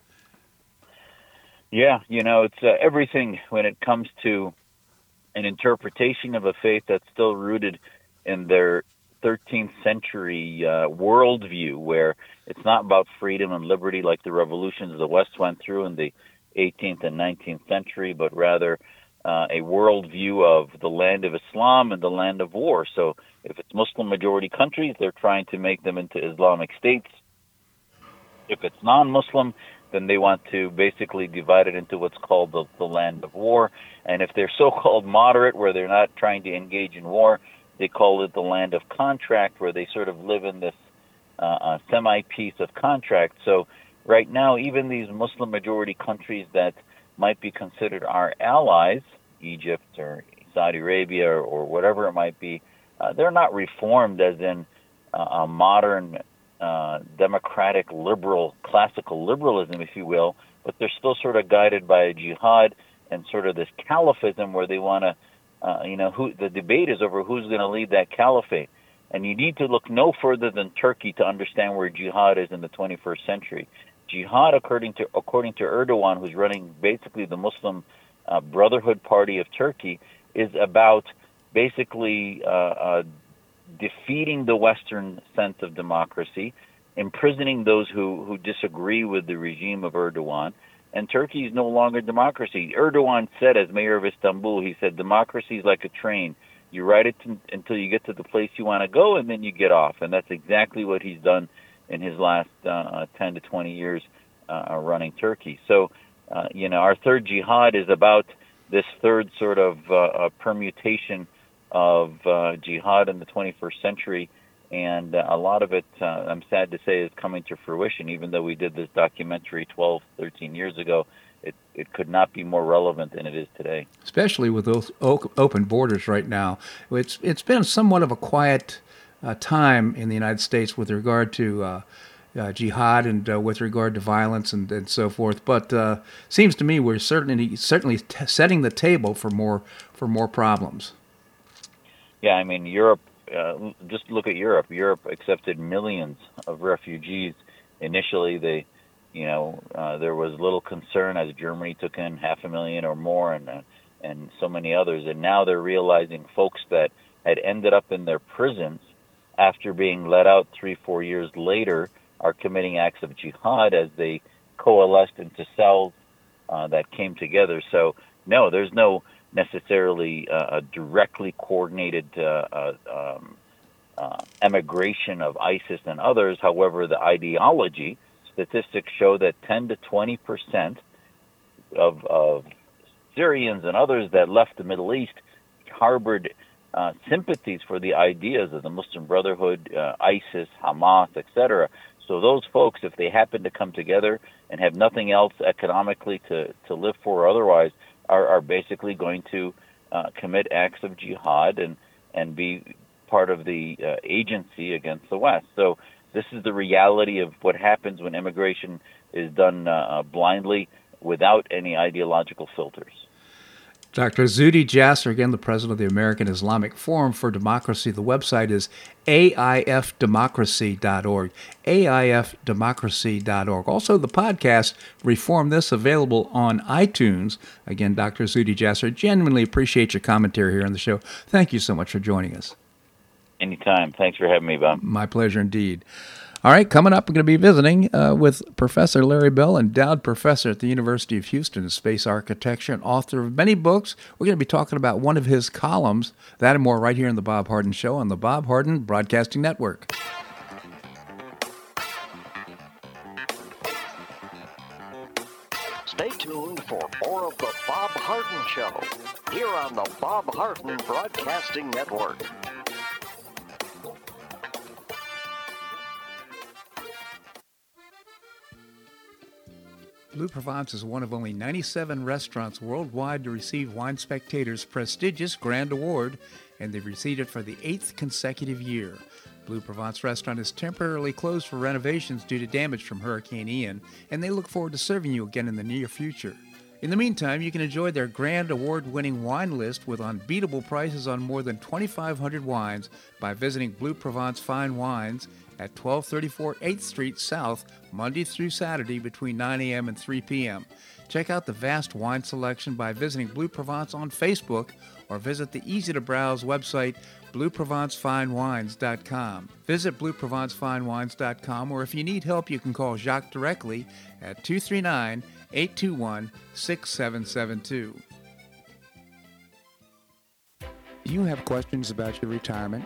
Yeah, you know, it's uh, everything when it comes to an interpretation of a faith that's still rooted in their 13th century worldview, where it's not about freedom and liberty like the revolutions the West went through in the 18th and 19th century, but rather uh, a worldview of the land of Islam and the land of war. So if it's Muslim majority countries, they're trying to make them into Islamic states. If it's non Muslim, then they want to basically divide it into what's called the, the land of war. And if they're so called moderate, where they're not trying to engage in war, they call it the land of contract, where they sort of live in this uh, uh, semi piece of contract. So, right now, even these Muslim majority countries that might be considered our allies, Egypt or Saudi Arabia or, or whatever it might be, uh, they're not reformed as in uh, a modern uh, democratic liberal, classical liberalism, if you will, but they're still sort of guided by a jihad and sort of this caliphism where they want to, uh, you know, who the debate is over who's going to lead that caliphate. And you need to look no further than Turkey to understand where jihad is in the 21st century. Jihad, according to according to Erdogan, who's running basically the Muslim uh, Brotherhood Party of Turkey, is about basically uh, uh, defeating the Western sense of democracy, imprisoning those who, who disagree with the regime of Erdogan. And Turkey is no longer democracy. Erdogan said, as mayor of Istanbul, he said, democracy is like a train. You ride it t- until you get to the place you want to go, and then you get off. And that's exactly what he's done in his last uh, 10 to 20 years uh, running Turkey. So, uh, you know, our third jihad is about this third sort of uh, permutation of uh, jihad in the 21st century. And uh, a lot of it, uh, I'm sad to say, is coming to fruition. Even though we did this documentary 12, 13 years ago, it, it could not be more relevant than it is today. Especially with those open borders right now. It's, it's been somewhat of a quiet uh, time in the United States with regard to uh, uh, jihad and uh, with regard to violence and, and so forth. But uh, seems to me we're certainly certainly t- setting the table for more for more problems. Yeah, I mean Europe. Uh, just look at Europe. Europe accepted millions of refugees. Initially, they, you know, uh, there was little concern as Germany took in half a million or more, and uh, and so many others. And now they're realizing folks that had ended up in their prisons after being let out three, four years later are committing acts of jihad as they coalesced into cells uh, that came together. So no, there's no necessarily uh, a directly coordinated uh, uh, um, uh, emigration of ISIS and others. However, the ideology statistics show that 10 to 20 percent of, of Syrians and others that left the Middle East harbored uh, sympathies for the ideas of the Muslim Brotherhood, uh, ISIS, Hamas, etc. So those folks, if they happen to come together and have nothing else economically to, to live for or otherwise, are, are basically going to uh, commit acts of jihad and, and be part of the uh, agency against the West. So this is the reality of what happens when immigration is done uh, uh blindly without any ideological filters. Dr. Zuhdi Jasser, again, the president of the American Islamic Forum for Democracy. The website is aifdemocracy.org. aifdemocracy.org. Also, the podcast, Reform This, available on iTunes. Again, Dr. Zuhdi Jasser, genuinely appreciate your commentary here on the show. Thank you so much for joining us. Anytime. Thanks for having me, Bob. My pleasure indeed. All right, coming up, we're going to be visiting uh, with Professor Larry Bell, endowed professor at the University of Houston in space architecture and author of many books. We're going to be talking about one of his columns, that and more right here in The Bob Harden Show on the Bob Harden Broadcasting Network. Stay tuned for more of The Bob Harden Show here on the Bob Harden Broadcasting Network. Bleu Provence is one of only 97 restaurants worldwide to receive Wine Spectator's prestigious Grand Award, and they've received it for the eighth consecutive year. Bleu Provence restaurant is temporarily closed for renovations due to damage from Hurricane Ian, and they look forward to serving you again in the near future. In the meantime, you can enjoy their grand award winning wine list with unbeatable prices on more than 2,500 wines by visiting Bleu Provence Fine Wines at 1234 8th Street South, Monday through Saturday between 9 a.m. and 3 p.m. Check out the vast wine selection by visiting Bleu Provence on Facebook or visit the easy to browse website bleuprovencefinewines.com. Visit bleuprovencefinewines.com or if you need help, you can call Jacques directly at 239 821 6772. You have questions about your retirement?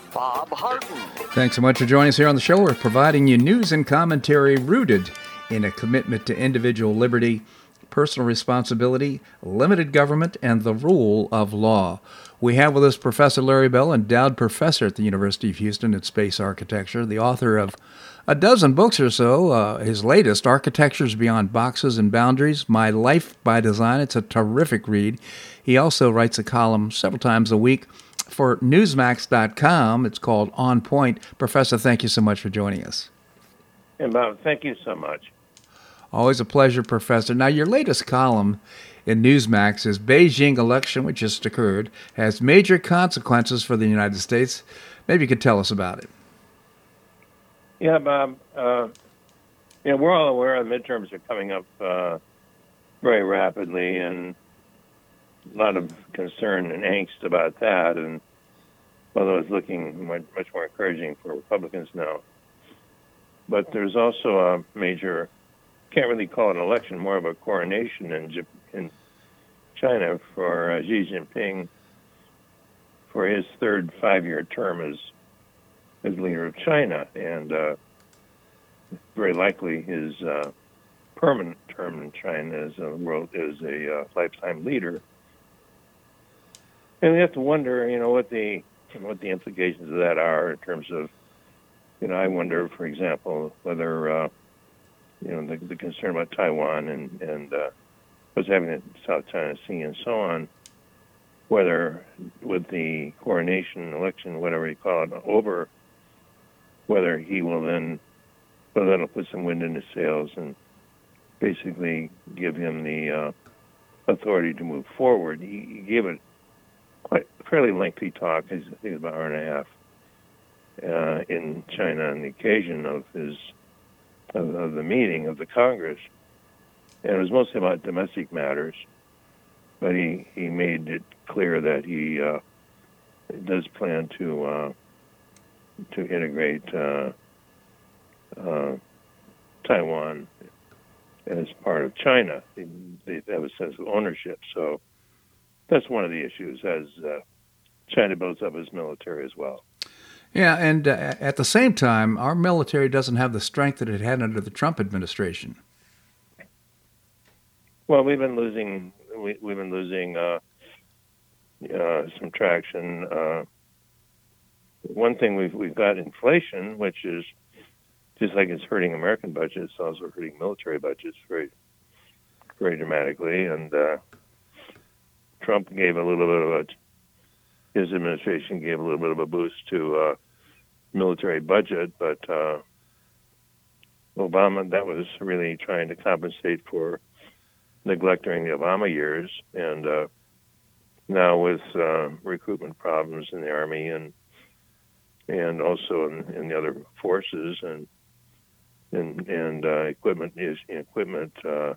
Bob Harden. Thanks so much for joining us here on the show. We're providing you news and commentary rooted in a commitment to individual liberty, personal responsibility, limited government, and the rule of law. We have with us Professor Larry Bell, endowed professor at the University of Houston in space architecture, the author of a dozen books or so. Uh, his latest, Architectures Beyond Boxes and Boundaries My Life by Design. It's a terrific read. He also writes a column several times a week for Newsmax.com. It's called On Point. Professor, thank you so much for joining us. And Bob, thank you so much. Always a pleasure, Professor. Now, your latest column in Newsmax is Beijing election, which just occurred, has major consequences for the United States. Maybe you could tell us about it. Yeah, Bob. Uh, you know, we're all aware the midterms are coming up uh, very rapidly, and a lot of concern and angst about that. And although it's looking much, more encouraging for Republicans now, but there's also a major can't really call it an election, more of a coronation in in China for uh, Xi Jinping for his third five-year term as as leader of China, and uh, very likely his uh, permanent term in China as a world as a uh, lifetime leader. And we have to wonder, you know, what the what the implications of that are in terms of, you know, I wonder, for example, whether, uh, you know, the, the concern about Taiwan and and uh, what's happening in South China Sea and so on, whether with the coronation election, whatever you call it, over, whether he will then, whether that'll put some wind in his sails and basically give him the uh, authority to move forward. He, he gave it quite fairly lengthy talk. I think about an hour and a half uh, in China on the occasion of his of, of, the meeting of the Congress, and it was mostly about domestic matters. But he he made it clear that he uh, does plan to uh, to integrate uh, uh, Taiwan as part of China. They, they have a sense of ownership, so that's one of the issues as uh, China builds up its military as well. Yeah, and uh, at the same time, our military doesn't have the strength that it had under the Trump administration. Well, we've been losing we, have been losing uh, uh, some traction. Uh, one thing we've we've got inflation, which is just like it's hurting American budgets, it's also hurting military budgets very very dramatically, and uh, Trump gave a little bit of a, his administration gave a little bit of a boost to uh, military budget, but uh, Obama, that was really trying to compensate for neglect during the Obama years, and uh, now with uh, recruitment problems in the army and and also in, in the other forces and and and uh, equipment is equipment uh,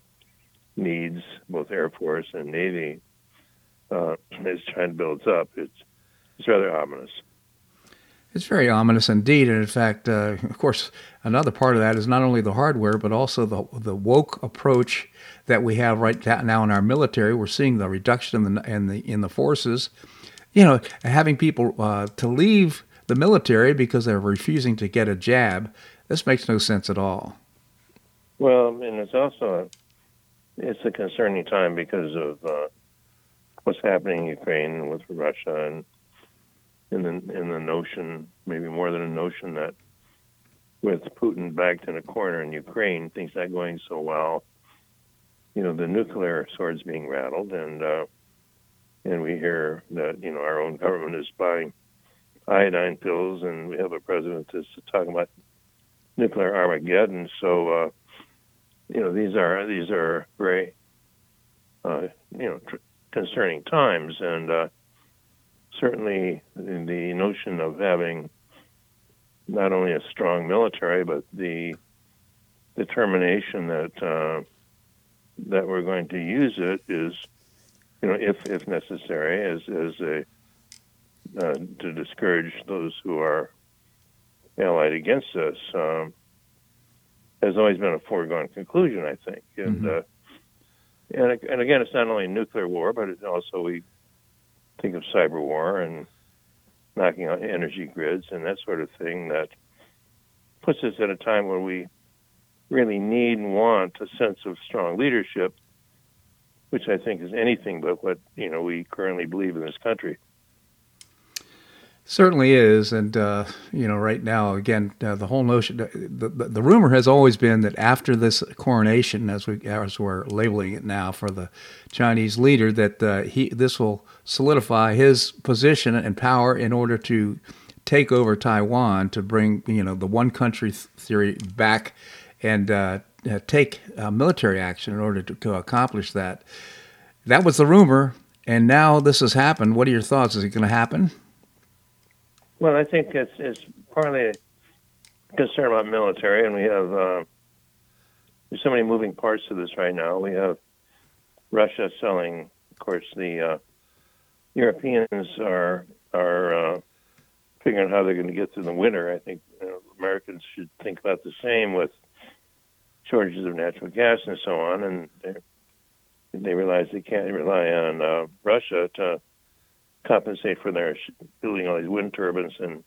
needs both Air Force and Navy uh, as China builds up, it's it's rather ominous. It's very ominous indeed, and in fact, uh, of course, another part of that is not only the hardware, but also the the woke approach that we have right now in our military. We're seeing the reduction in the in the in the forces. you know, having people uh, to leave the military because they're refusing to get a jab. This makes no sense at all. Well, and it's also a, it's a concerning time because of uh, what's happening in Ukraine with Russia and in the in the notion, maybe more than a notion that with Putin backed in a corner in Ukraine, things not going so well. You know, the nuclear swords being rattled, and uh, and we hear that you know our own government is buying iodine pills, and we have a president that's talking about nuclear Armageddon. So, uh, you know, these are these are very, uh, you know, tr- concerning times, and uh, certainly the notion of having not only a strong military, but the determination that uh, that we're going to use it is, you know, if if necessary, as as a uh, to discourage those who are allied against us, um, has always been a foregone conclusion, I think. And mm-hmm. And and again, it's not only nuclear war, but it's also we think of cyber war and knocking out energy grids and that sort of thing that puts us at a time where we really need and want a sense of strong leadership, which I think is anything but what you know we currently believe in this country. Certainly is, and uh, you know, right now, again, uh, the whole notion, the, the, the rumor has always been that after this coronation, as we as we're labeling it now for the Chinese leader, that uh, he this will solidify his position and power in order to take over Taiwan, to bring you know the one country theory back, and uh, uh, take uh, military action in order to accomplish that. That was the rumor, and now this has happened. What are your thoughts? Is it going to happen? Well, I think it's it's partly a concern about military, and we have uh, there's so many moving parts to this right now. We have Russia selling, of course, the uh, Europeans are are uh, figuring out how they're going to get through the winter. I think you know, Americans should think about the same with shortages of natural gas and so on, and they, realize they can't rely on uh, Russia to compensate for their building all these wind turbines and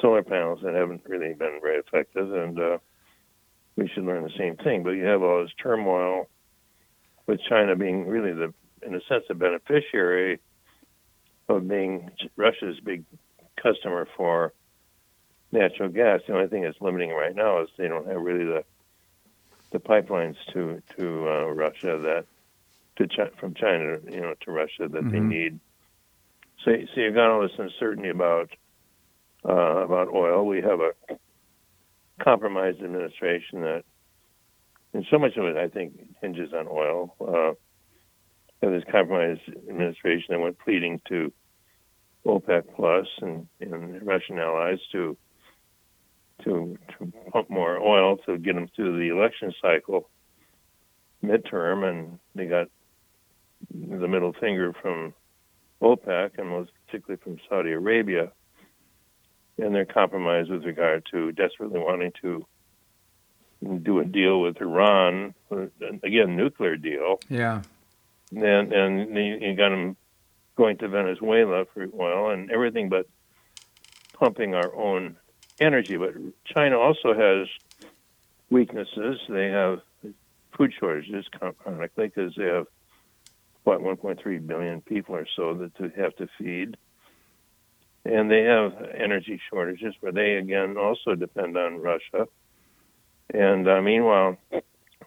solar panels that haven't really been very effective, and uh, we should learn the same thing. But you have all this turmoil with China being really the, in a sense, a beneficiary of being Russia's big customer for natural gas. The only thing that's limiting right now is they don't have really the the pipelines to to uh, Russia that to from China, you know, to Russia that mm-hmm. they need so, you've got all this uncertainty about uh, about oil. We have a compromised administration that, and so much of it, I think, hinges on oil. Uh, this compromised administration that went pleading to OPEC Plus and, and Russian allies to to to pump more oil to get them through the election cycle midterm, and they got the middle finger from OPEC and most particularly from Saudi Arabia, and their compromise with regard to desperately wanting to do a deal with Iran, again, nuclear deal. Yeah. And and you got them going to Venezuela for oil and everything but pumping our own energy. But China also has weaknesses. They have food shortages, chronically, because they have what 1.3 billion people or so that to have to feed, and they have energy shortages where they again also depend on Russia. And uh, meanwhile,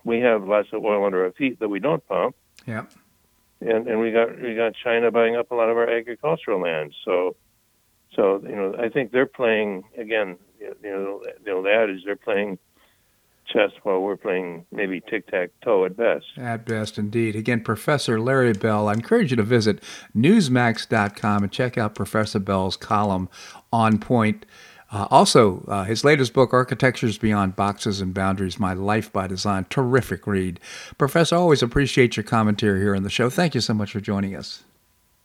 we have lots of oil under our feet that we don't pump. Yeah. And and we got we got China buying up a lot of our agricultural land. So so you know I think they're playing again. You know, you know the adage they're playing chess while we're playing maybe tic tac toe at best. At best, indeed. Again, Professor Larry Bell, I encourage you to visit Newsmax.com and check out Professor Bell's column on point. Uh, also, uh, his latest book, Architectures Beyond Boxes and Boundaries My Life by Design. Terrific read. Professor, always appreciate your commentary here on the show. Thank you so much for joining us.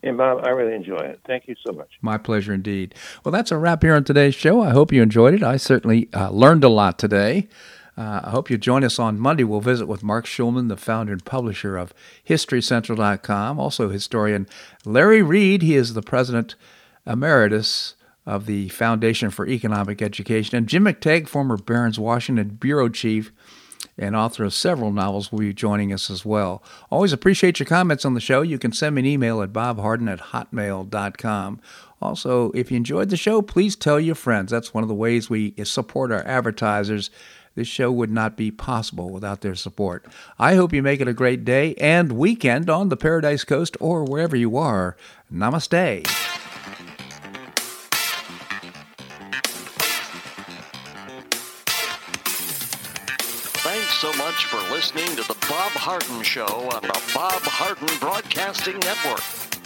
And Bob, I really enjoy it. Thank you so much. My pleasure indeed. Well, that's a wrap here on today's show. I hope you enjoyed it. I certainly uh, learned a lot today. Uh, I hope you join us on Monday. We'll visit with Marc Schulman, the founder and publisher of HistoryCentral.com, also historian Larry Reed. He is the president emeritus of the Foundation for Economic Education, and Jim McTague, former Barron's Washington bureau chief and author of several novels, will be joining us as well. Always appreciate your comments on the show. You can send me an email at bobharden at hotmail.com. Also, if you enjoyed the show, please tell your friends. That's one of the ways we support our advertisers. This show would not be possible without their support. I hope you make it a great day and weekend on the Paradise Coast or wherever you are. Namaste. Thanks so much for listening to The Bob Harden Show on the Bob Harden Broadcasting Network.